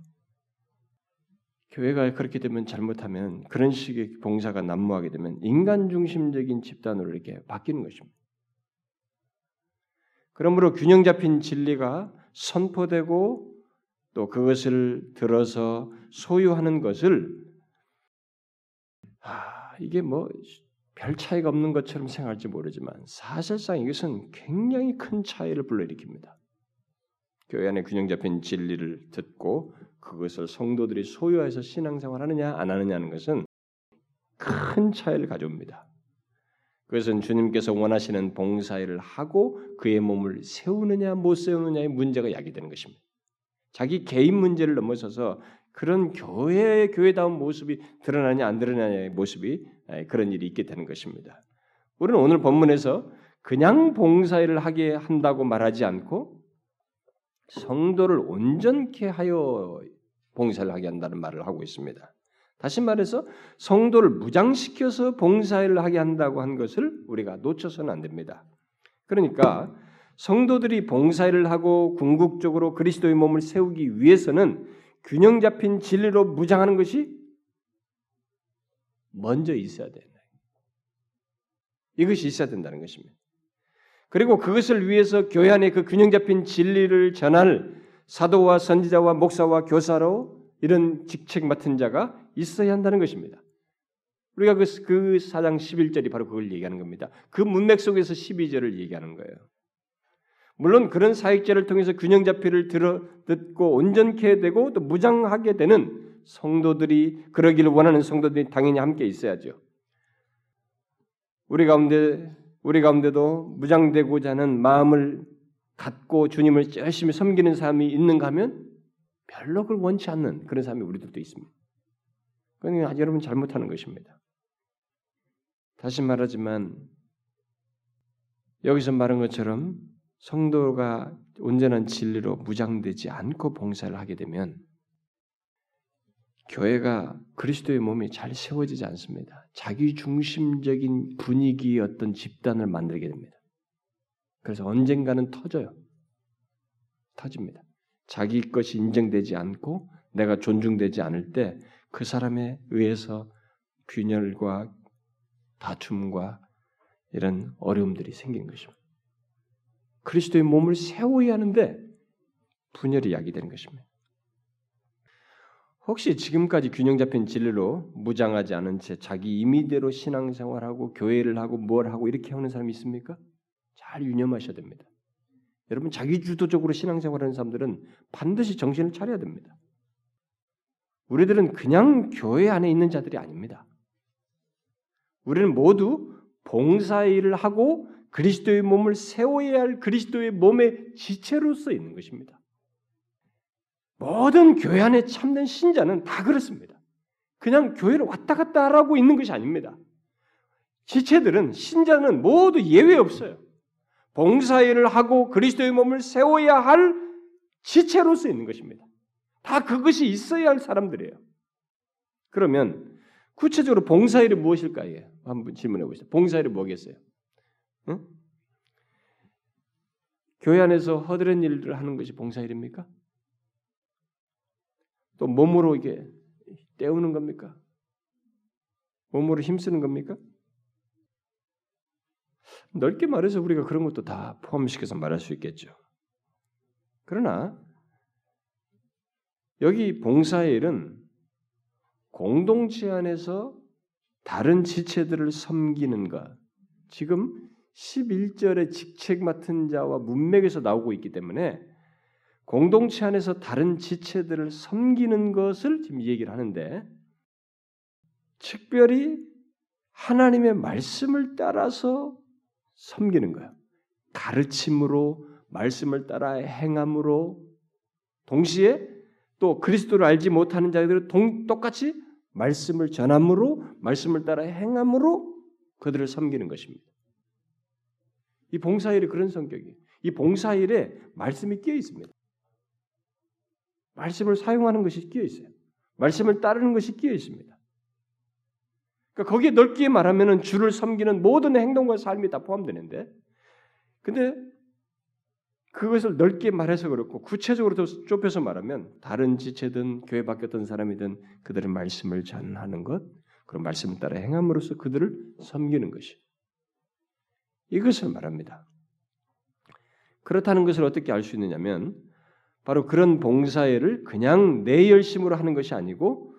교회가 그렇게 되면 잘못하면 그런 식의 봉사가 난무하게 되면 인간 중심적인 집단으로 이렇게 바뀌는 것입니다. 그러므로 균형 잡힌 진리가 선포되고 또 그것을 들어서 소유하는 것을 아, 이게 뭐 별 차이가 없는 것처럼 생각할지 모르지만 사실상 이것은 굉장히 큰 차이를 불러일으킵니다. 교회 안에 균형 잡힌 진리를 듣고 그것을 성도들이 소유해서 신앙생활 하느냐 안 하느냐는 것은 큰 차이를 가져옵니다. 그것은 주님께서 원하시는 봉사일을 하고 그의 몸을 세우느냐 못 세우느냐의 문제가 야기되는 것입니다. 자기 개인 문제를 넘어서서 그런 교회 교회다운 모습이 드러나냐 안 드러나냐의 모습이 그런 일이 있게 되는 것입니다. 우리는 오늘 본문에서 그냥 봉사일을 하게 한다고 말하지 않고 성도를 온전케 하여 봉사를 하게 한다는 말을 하고 있습니다. 다시 말해서 성도를 무장시켜서 봉사를 하게 한다고 한 것을 우리가 놓쳐서는 안 됩니다. 그러니까 성도들이 봉사를 하고 궁극적으로 그리스도의 몸을 세우기 위해서는 균형 잡힌 진리로 무장하는 것이 먼저 있어야 된다. 이것이 있어야 된다는 것입니다. 그리고 그것을 위해서 교회 안에 그 균형 잡힌 진리를 전할 사도와 선지자와 목사와 교사로 이런 직책 맡은 자가 있어야 한다는 것입니다. 우리가 그, 그 사장 11절이 바로 그걸 얘기하는 겁니다. 그 문맥 속에서 12절을 얘기하는 거예요. 물론 그런 사역자를 통해서 균형 잡히를 들어 듣고 온전케 되고 또 무장하게 되는 성도들이 그러기를 원하는 성도들이 당연히 함께 있어야죠. 우리 가운데 우리 가운데도 무장되고자 하는 마음을 갖고 주님을 열심히 섬기는 사람이 있는가 하면 별로 그걸 원치 않는 그런 사람이 우리들도 있습니다. 그건 여러분 잘못하는 것입니다. 다시 말하지만 여기서 말한 것처럼 성도가 온전한 진리로 무장되지 않고 봉사를 하게 되면 교회가 그리스도의 몸이 잘 세워지지 않습니다. 자기 중심적인 분위기의 어떤 집단을 만들게 됩니다. 그래서 언젠가는 터져요. 터집니다. 자기 것이 인정되지 않고 내가 존중되지 않을 때 그 사람에 의해서 균열과 다툼과 이런 어려움들이 생긴 것입니다. 그리스도의 몸을 세워야 하는데 분열이 야기되는 것입니다. 혹시 지금까지 균형 잡힌 진리로 무장하지 않은 채 자기 임의대로 신앙생활하고 교회를 하고 뭘 하고 이렇게 하는 사람이 있습니까? 잘 유념하셔야 됩니다. 여러분 자기 주도적으로 신앙생활하는 사람들은 반드시 정신을 차려야 됩니다. 우리들은 그냥 교회 안에 있는 자들이 아닙니다. 우리는 모두 봉사일을 하고 그리스도의 몸을 세워야 할 그리스도의 몸의 지체로서 있는 것입니다. 모든 교회 안에 참된 신자는 다 그렇습니다. 그냥 교회를 왔다 갔다 하라고 있는 것이 아닙니다. 지체들은 신자는 모두 예외 없어요. 봉사일을 하고 그리스도의 몸을 세워야 할 지체로서 있는 것입니다. 다 그것이 있어야 할 사람들이에요. 그러면 구체적으로 봉사일이 무엇일까요? 한번 질문해 보시죠. 봉사일이 뭐겠어요? 응? 교회 안에서 허드렛 일을 하는 것이 봉사일입니까? 또 몸으로 이게 때우는 겁니까? 몸으로 힘쓰는 겁니까? 넓게 말해서 우리가 그런 것도 다 포함시켜서 말할 수 있겠죠. 그러나 여기 봉사의 일은 공동체 안에서 다른 지체들을 섬기는 것. 지금 11절의 직책 맡은 자와 문맥에서 나오고 있기 때문에 공동체 안에서 다른 지체들을 섬기는 것을 지금 얘기를 하는데 특별히 하나님의 말씀을 따라서 섬기는 거예요. 가르침으로 말씀을 따라 행함으로 동시에 또 그리스도를 알지 못하는 자들은 동, 똑같이 말씀을 전함으로 말씀을 따라 행함으로 그들을 섬기는 것입니다. 이 봉사일이 그런 성격이에요. 이 봉사일에 말씀이 끼어 있습니다. 말씀을 사용하는 것이 끼어 있어요. 말씀을 따르는 것이 끼어 있습니다. 그러니까 거기에 넓게 말하면은 주를 섬기는 모든 행동과 삶이 다 포함되는데, 근데 그것을 넓게 말해서 그렇고 구체적으로 더 좁혀서 말하면 다른 지체든 교회 바뀌었던 사람이든 그들의 말씀을 전하는 것, 그런 말씀을 따라 행함으로써 그들을 섬기는 것이 이것을 말합니다. 그렇다는 것을 어떻게 알 수 있느냐면 바로 그런 봉사회를 그냥 내 열심으로 하는 것이 아니고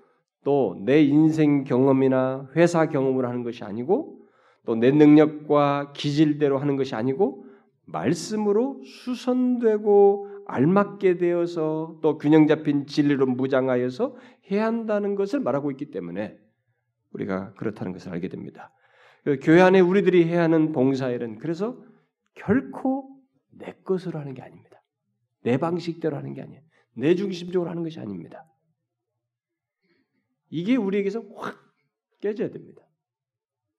또 내 인생 경험이나 회사 경험으로 하는 것이 아니고 또 내 능력과 기질대로 하는 것이 아니고 말씀으로 수선되고 알맞게 되어서 또 균형 잡힌 진리로 무장하여서 해야 한다는 것을 말하고 있기 때문에 우리가 그렇다는 것을 알게 됩니다. 교회 안에 우리들이 해야 하는 봉사일은 그래서 결코 내 것으로 하는 게 아닙니다. 내 방식대로 하는 게 아니에요. 내 중심적으로 하는 것이 아닙니다. 이게 우리에게서 확 깨져야 됩니다.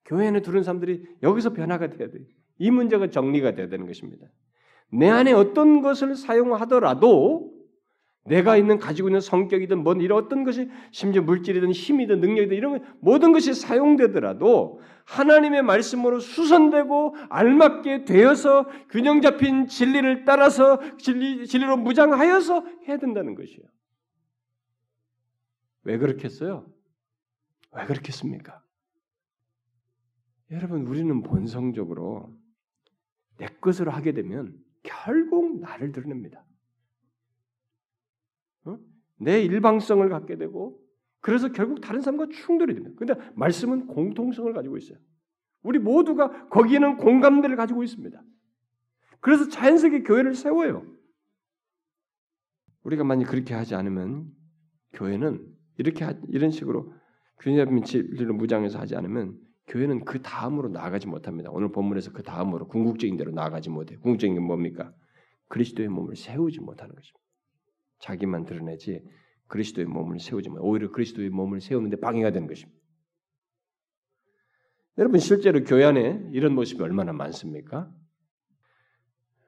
교회 에 들은 사람들이 여기서 변화가 돼야 돼요. 이 문제가 정리가 되어야 되는 것입니다. 내 안에 어떤 것을 사용하더라도 내가 있는 가지고 있는 성격이든 뭔 이런 어떤 것이 심지어 물질이든 힘이든 능력이든 이런 모든 것이 사용되더라도 하나님의 말씀으로 수선되고 알맞게 되어서 균형 잡힌 진리를 따라서 진리, 진리로 무장하여서 해야 된다는 것이에요. 왜 그렇겠어요? 왜 그렇겠습니까? 여러분 우리는 본성적으로 내 것으로 하게 되면 결국 나를 드러냅니다. 어? 내 일방성을 갖게 되고 그래서 결국 다른 사람과 충돌이 됩니다. 근데 말씀은 공통성을 가지고 있어요. 우리 모두가 거기에는 공감대를 가지고 있습니다. 그래서 자연스럽게 교회를 세워요. 우리가 만약 그렇게 하지 않으면 교회는 이렇게 이런 식으로 균형 진리로 무장해서 하지 않으면 교회는 그 다음으로 나아가지 못합니다. 오늘 본문에서 그 다음으로 궁극적인 대로 나아가지 못해. 궁극적인 게 뭡니까? 그리스도의 몸을 세우지 못하는 것입니다. 자기만 드러내지 그리스도의 몸을 세우지 못. 오히려 그리스도의 몸을 세우는데 방해가 되는 것입니다. 여러분 실제로 교회 안에 이런 모습이 얼마나 많습니까?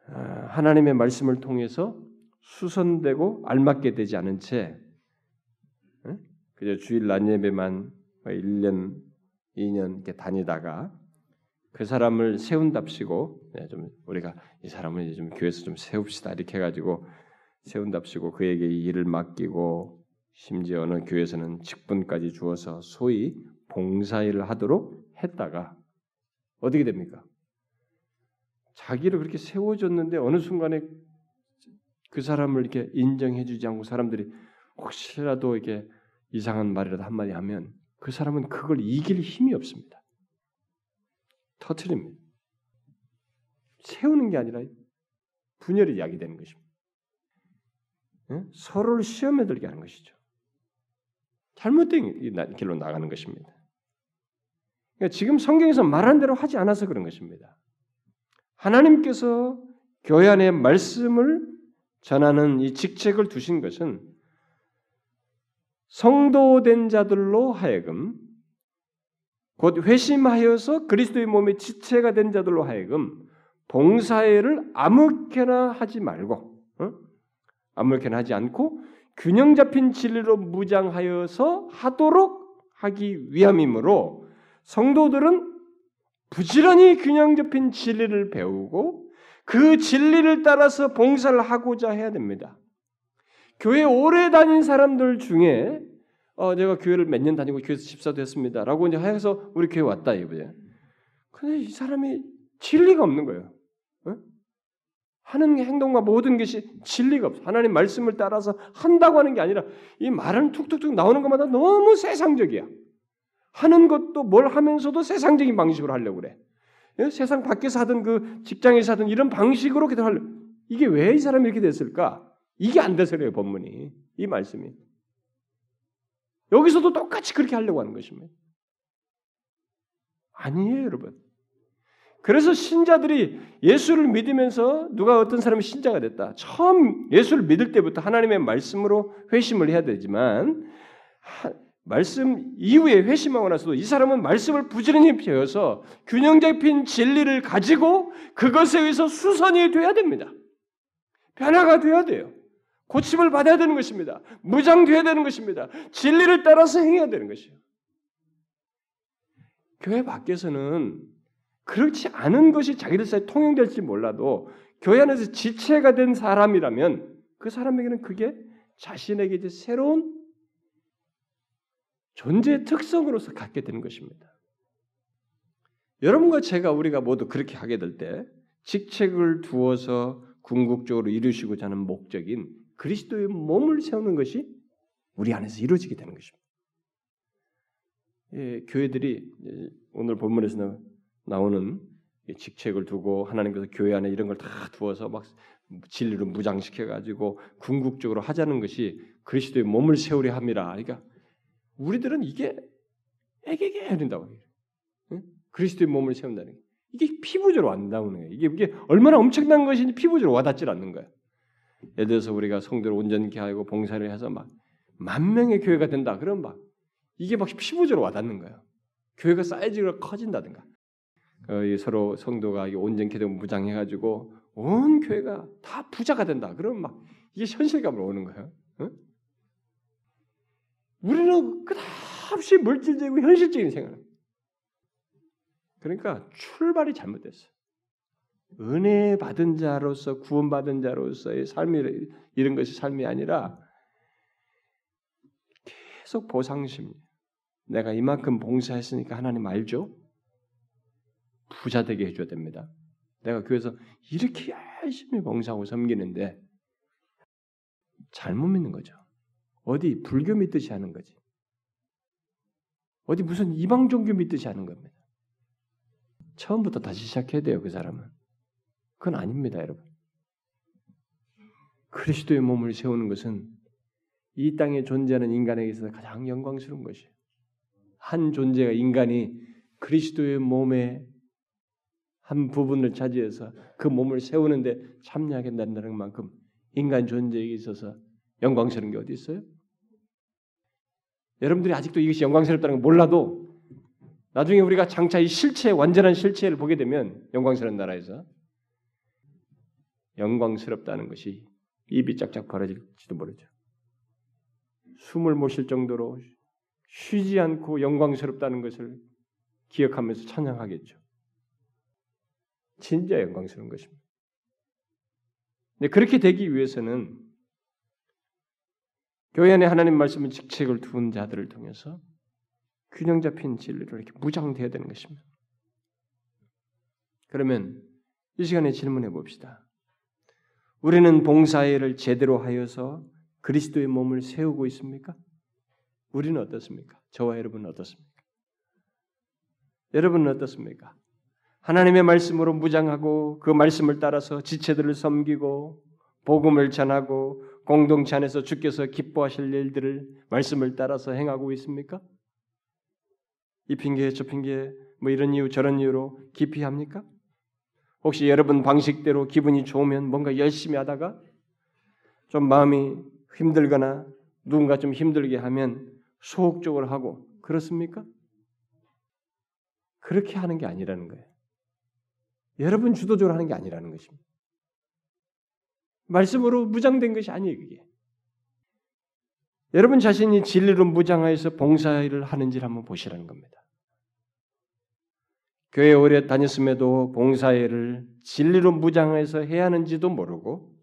아, 하나님의 말씀을 통해서 수선되고 알맞게 되지 않은 채 그저 주일 낮 예배만 1년, 뭐 2년 이렇게 다니다가 그 사람을 세운답시고 네, 좀 우리가 이 사람을 이제 좀 교회에서 좀 세웁시다 이렇게 해가지고 세운답시고 그에게 이 일을 맡기고 심지어 어느 교회에서는 직분까지 주어서 소위 봉사일을 하도록 했다가 어떻게 됩니까? 자기를 그렇게 세워줬는데 어느 순간에 그 사람을 이렇게 인정해주지 않고 사람들이 혹시라도 이게 이상한 말이라도 한마디 하면 그 사람은 그걸 이길 힘이 없습니다. 터트립니다. 세우는 게 아니라 분열이 야기되는 것입니다. 예? 서로를 시험에 들게 하는 것이죠. 잘못된 길로 나가는 것입니다. 그러니까 지금 성경에서 말한 대로 하지 않아서 그런 것입니다. 하나님께서 교회 안에 말씀을 전하는 이 직책을 두신 것은 성도된 자들로 하여금 곧 회심하여서 그리스도의 몸의 지체가 된 자들로 하여금 봉사회를 아무렇게나 하지 말고 어? 아무렇게나 하지 않고 균형 잡힌 진리로 무장하여서 하도록 하기 위함이므로 성도들은 부지런히 균형 잡힌 진리를 배우고 그 진리를 따라서 봉사를 하고자 해야 됩니다. 교회 오래 다닌 사람들 중에 어, 내가 교회를 몇 년 다니고 교회에서 집사도 했습니다라고 이제 해서 우리 교회 왔다 이거죠. 근데 이 사람이 진리가 없는 거예요. 어? 하는 행동과 모든 것이 진리가 없어. 하나님 말씀을 따라서 한다고 하는 게 아니라 이 말은 툭툭툭 나오는 것마다 너무 세상적이야. 하는 것도 뭘 하면서도 세상적인 방식으로 하려고 그래. 예? 세상 밖에서 하든 그 직장에서 하든 이런 방식으로 계속 하려. 이게 왜 이 사람이 이렇게 됐을까? 이게 안 돼서 그래요, 본문이. 이 말씀이. 여기서도 똑같이 그렇게 하려고 하는 것입니다. 아니에요, 여러분. 그래서 신자들이 예수를 믿으면서 누가 어떤 사람이 신자가 됐다. 처음 예수를 믿을 때부터 하나님의 말씀으로 회심을 해야 되지만 말씀 이후에 회심하고 나서도 이 사람은 말씀을 부지런히 배워서 균형 잡힌 진리를 가지고 그것에 의해서 수선이 돼야 됩니다. 변화가 돼야 돼요. 고침을 받아야 되는 것입니다. 무장돼야 되는 것입니다. 진리를 따라서 행해야 되는 것이에요. 교회 밖에서는 그렇지 않은 것이 자기들 사이에 통용될지 몰라도 교회 안에서 지체가 된 사람이라면 그 사람에게는 그게 자신에게 이제 새로운 존재의 특성으로서 갖게 되는 것입니다. 여러분과 제가 우리가 모두 그렇게 하게 될 때 직책을 두어서 궁극적으로 이루시고자 하는 목적인 그리스도의 몸을 세우는 것이 우리 안에서 이루어지게 되는 것입니다. 예, 교회들이 오늘 본문에서 나오는 직책을 두고 하나님께서 교회 안에 이런 걸 다 두어서 막 진리로 무장시켜 가지고 궁극적으로 하자는 것이 그리스도의 몸을 세우려 함이라. 그러니까 우리들은 이게 애게게 해야 된다고 응? 그리스도의 몸을 세운다는 게 이게 피부적으로 안 나오는 거예요. 이게, 이게 얼마나 엄청난 것인지 피부적으로 와닿질 않는 거예요. 예를 들어서 우리가 성도를 온전케 하고 봉사를 해서 막 만 명의 교회가 된다. 그럼 막 이게 막 피부적으로 와닿는 거예요. 교회가 사이즈가 커진다든가 어, 서로 성도가 온전케 되고 무장해가지고 온 교회가 다 부자가 된다. 그러면 막 이게 현실감으로 오는 거예요. 어? 우리는 끝없이 물질적이고 현실적인 생각. 그러니까 출발이 잘못됐어. 은혜 받은 자로서 구원받은 자로서의 삶이 이런 것이 삶이 아니라 계속 보상심. 내가 이만큼 봉사했으니까 하나님 알죠? 부자 되게 해줘야 됩니다. 내가 교회에서 이렇게 열심히 봉사하고 섬기는데 잘못 믿는 거죠. 어디 불교 믿듯이 하는 거지. 어디 무슨 이방 종교 믿듯이 하는 겁니다. 처음부터 다시 시작해야 돼요, 그 사람은. 그건 아닙니다, 여러분. 그리스도의 몸을 세우는 것은 이 땅에 존재하는 인간에게 있어서 가장 영광스러운 것이에요. 한 존재가 인간이 그리스도의 몸의 한 부분을 차지해서 그 몸을 세우는데 참여하게 된다는 만큼 인간 존재에 있어서 영광스러운 게 어디 있어요? 여러분들이 아직도 이것이 영광스럽다는 걸 몰라도 나중에 우리가 장차 이 실체 완전한 실체를 보게 되면 영광스러운 나라에서 영광스럽다는 것이 입이 짝짝 벌어질지도 모르죠. 숨을 못 쉴 정도로 쉬지 않고 영광스럽다는 것을 기억하면서 찬양하겠죠. 진짜 영광스러운 것입니다. 근데 그렇게 되기 위해서는 교회 안에 하나님 말씀의 직책을 두은 자들을 통해서 균형 잡힌 진리로 이렇게 무장되어야 되는 것입니다. 그러면 이 시간에 질문해 봅시다. 우리는 봉사일을 제대로 하여서 그리스도의 몸을 세우고 있습니까? 우리는 어떻습니까? 저와 여러분은 어떻습니까? 여러분은 어떻습니까? 하나님의 말씀으로 무장하고 그 말씀을 따라서 지체들을 섬기고 복음을 전하고 공동체 안에서 주께서 기뻐하실 일들을 말씀을 따라서 행하고 있습니까? 이 핑계 저 핑계 뭐 이런 이유 저런 이유로 기피 합니까? 혹시 여러분 방식대로 기분이 좋으면 뭔가 열심히 하다가 좀 마음이 힘들거나 누군가 좀 힘들게 하면 소극적으로 하고 그렇습니까? 그렇게 하는 게 아니라는 거예요. 여러분 주도적으로 하는 게 아니라는 것입니다. 말씀으로 무장된 것이 아니에요, 그게. 여러분 자신이 진리로 무장하여서 봉사일을 하는지를 한번 보시라는 겁니다. 교회 오래 다녔음에도 봉사일을 진리로 무장해서 해야 하는지도 모르고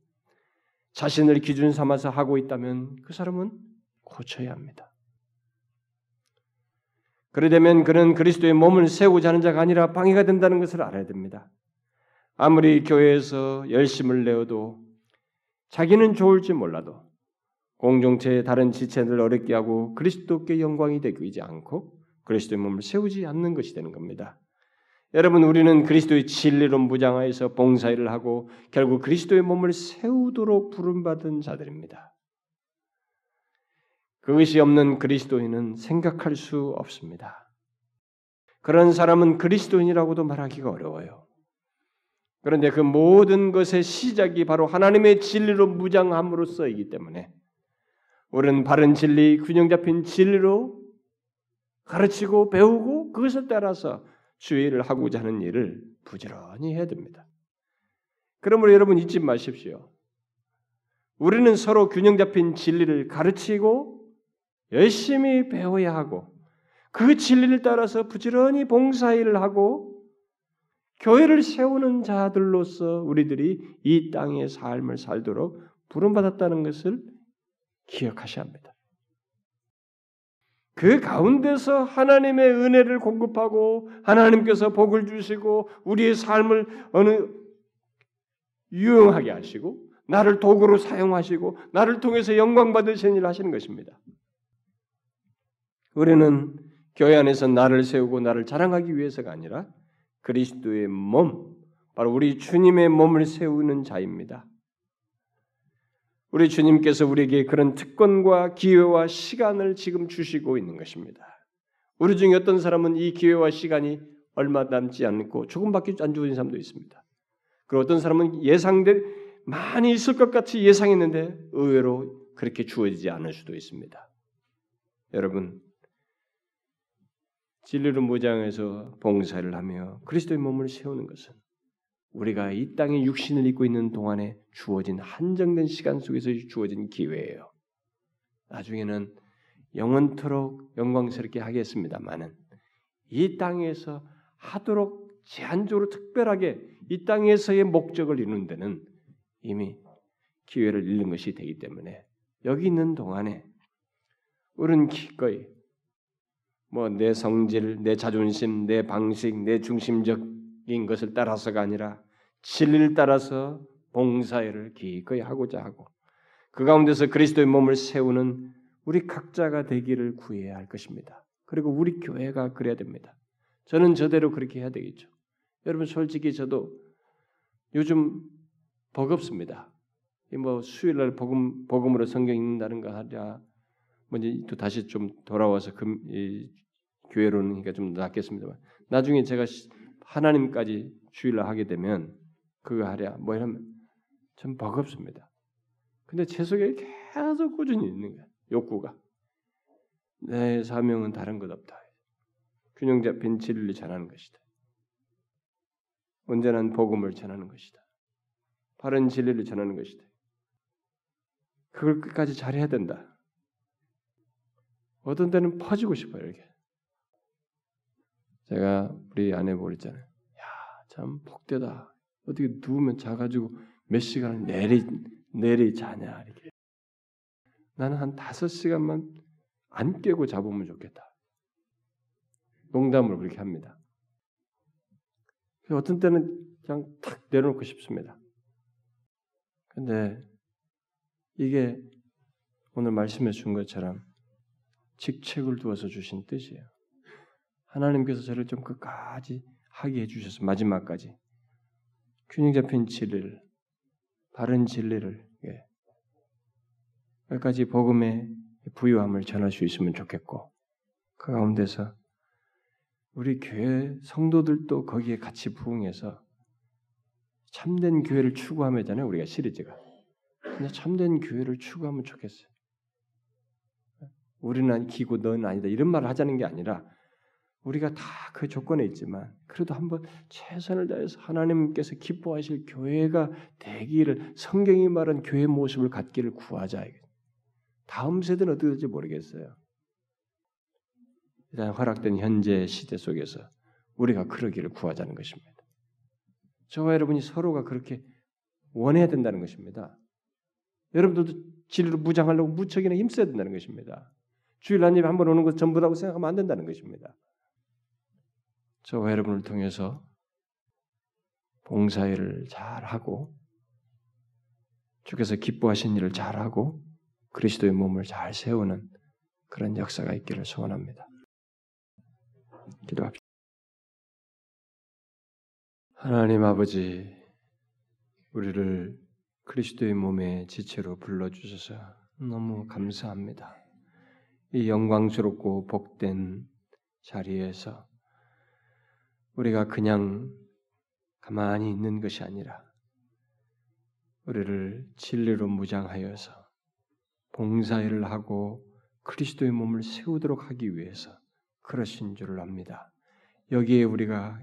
자신을 기준 삼아서 하고 있다면 그 사람은 고쳐야 합니다. 그러려면 그는 그리스도의 몸을 세우고자 하는 자가 아니라 방해가 된다는 것을 알아야 됩니다. 아무리 교회에서 열심을 내어도 자기는 좋을지 몰라도 공동체의 다른 지체들을 어렵게 하고 그리스도께 영광이 되지 않고 그리스도의 몸을 세우지 않는 것이 되는 겁니다. 여러분 우리는 그리스도의 진리로 무장하여서 봉사일을 하고 결국 그리스도의 몸을 세우도록 부름받은 자들입니다. 그것이 없는 그리스도인은 생각할 수 없습니다. 그런 사람은 그리스도인이라고도 말하기가 어려워요. 그런데 그 모든 것의 시작이 바로 하나님의 진리로 무장함으로써이기 때문에 우리는 바른 진리, 균형 잡힌 진리로 가르치고 배우고 그것을 따라서 주의를 하고자 하는 일을 부지런히 해야 됩니다. 그러므로 여러분 잊지 마십시오. 우리는 서로 균형 잡힌 진리를 가르치고 열심히 배워야 하고 그 진리를 따라서 부지런히 봉사일을 하고 교회를 세우는 자들로서 우리들이 이 땅의 삶을 살도록 부름받았다는 것을 기억하셔야 합니다. 그 가운데서 하나님의 은혜를 공급하고 하나님께서 복을 주시고 우리의 삶을 어느 유용하게 하시고 나를 도구로 사용하시고 나를 통해서 영광 받으시는 일을 하시는 것입니다. 우리는 교회 안에서 나를 세우고 나를 자랑하기 위해서가 아니라 그리스도의 몸, 바로 우리 주님의 몸을 세우는 자입니다. 우리 주님께서 우리에게 그런 특권과 기회와 시간을 지금 주시고 있는 것입니다. 우리 중에 어떤 사람은 이 기회와 시간이 얼마 남지 않고 조금밖에 안 주어진 사람도 있습니다. 그리고 어떤 사람은 예상된 많이 있을 것 같이 예상했는데 의외로 그렇게 주어지지 않을 수도 있습니다. 여러분 진리로 무장해서 봉사를 하며 그리스도의 몸을 세우는 것은 우리가 이 땅에 육신을 입고 있는 동안에 주어진 한정된 시간 속에서 주어진 기회예요. 나중에는 영원토록 영광스럽게 하겠습니다만은 이 땅에서 하도록 제한적으로 특별하게 이 땅에서의 목적을 이루는 데는 이미 기회를 잃는 것이 되기 때문에 여기 있는 동안에 우리는 기꺼이 뭐 내 성질, 내 자존심, 내 방식, 내 중심적 정적인 것을 따라서가 아니라 진리를 따라서 봉사회를 기꺼이 하고자 하고 그 가운데서 그리스도의 몸을 세우는 우리 각자가 되기를 구해야 할 것입니다. 그리고 우리 교회가 그래야 됩니다. 저는 저대로 그렇게 해야 되겠죠. 여러분 솔직히 저도 요즘 버겁습니다. 뭐 수요일 날 복음 복음으로 성경 읽는다는 거 하랴 먼저 또 다시 좀 돌아와서 금, 이, 교회로는 그러니까 좀 낫겠습니다만 나중에 제가 하나님까지 주일날 하게 되면 그거 하랴 뭐 이러면 좀 버겁습니다. 근데 제 속에 계속 꾸준히 있는 거야 욕구가 내 사명은 다른 것 없다. 균형 잡힌 진리를 전하는 것이다. 온전한 복음을 전하는 것이다. 바른 진리를 전하는 것이다. 그걸 끝까지 잘해야 된다. 어떤 때는 퍼지고 싶어요, 이렇게. 제가 우리 아내 보랬잖아요. 야, 참 복되다. 어떻게 누우면 자가지고 몇 시간을 내리 내리 자냐 이렇게. 나는 한 다섯 시간만 안 깨고 잡으면 좋겠다. 농담으로 그렇게 합니다. 어떤 때는 그냥 탁 내려놓고 싶습니다. 근데 이게 오늘 말씀해 준 것처럼 직책을 두어서 주신 뜻이에요. 하나님께서 저를 좀 끝까지 하게 해주셔서 마지막까지 균형 잡힌 진리를 바른 진리를 예. 끝까지 복음의 부유함을 전할 수 있으면 좋겠고 그 가운데서 우리 교회 성도들도 거기에 같이 부응해서 참된 교회를 추구하며잖아요 우리가 시리즈가 그냥 참된 교회를 추구하면 좋겠어요. 우리는 기고 너는 아니다 이런 말을 하자는 게 아니라 우리가 다 그 조건에 있지만 그래도 한번 최선을 다해서 하나님께서 기뻐하실 교회가 되기를 성경이 말한 교회 모습을 갖기를 구하자. 다음 세대는 어떻게 될지 모르겠어요. 일단 허락된 현재 시대 속에서 우리가 그러기를 구하자는 것입니다. 저와 여러분이 서로가 그렇게 원해야 된다는 것입니다. 여러분들도 진리로 무장하려고 무척이나 힘써야 된다는 것입니다. 주일 한 입에 한번 오는 것 전부라고 생각하면 안 된다는 것입니다. 저와 여러분을 통해서 봉사일을 잘하고 주께서 기뻐하신 일을 잘하고 그리스도의 몸을 잘 세우는 그런 역사가 있기를 소원합니다. 기도합시다. 하나님 아버지, 우리를 그리스도의 몸의 지체로 불러주셔서 너무 감사합니다. 이 영광스럽고 복된 자리에서 우리가 그냥 가만히 있는 것이 아니라 우리를 진리로 무장하여서 봉사일을 하고 그리스도의 몸을 세우도록 하기 위해서 그러신 줄을 압니다. 여기에 우리가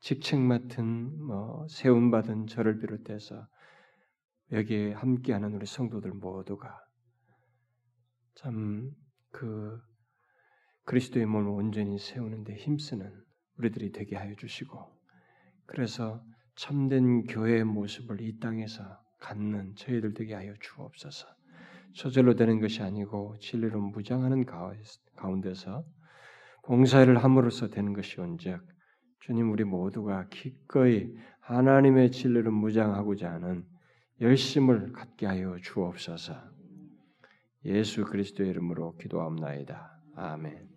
직책 맡은 뭐 세움 받은 저를 비롯해서 여기에 함께하는 우리 성도들 모두가 참 그 그리스도의 몸을 온전히 세우는데 힘쓰는 우리들이 되게 하여 주시고 그래서 참된 교회의 모습을 이 땅에서 갖는 저희들 되게 하여 주옵소서. 저절로 되는 것이 아니고 진리로 무장하는 가운데서 봉사를 함으로써 되는 것이 온즉 주님 우리 모두가 기꺼이 하나님의 진리로 무장하고자 하는 열심을 갖게 하여 주옵소서. 예수 그리스도의 이름으로 기도합나이다. 아멘.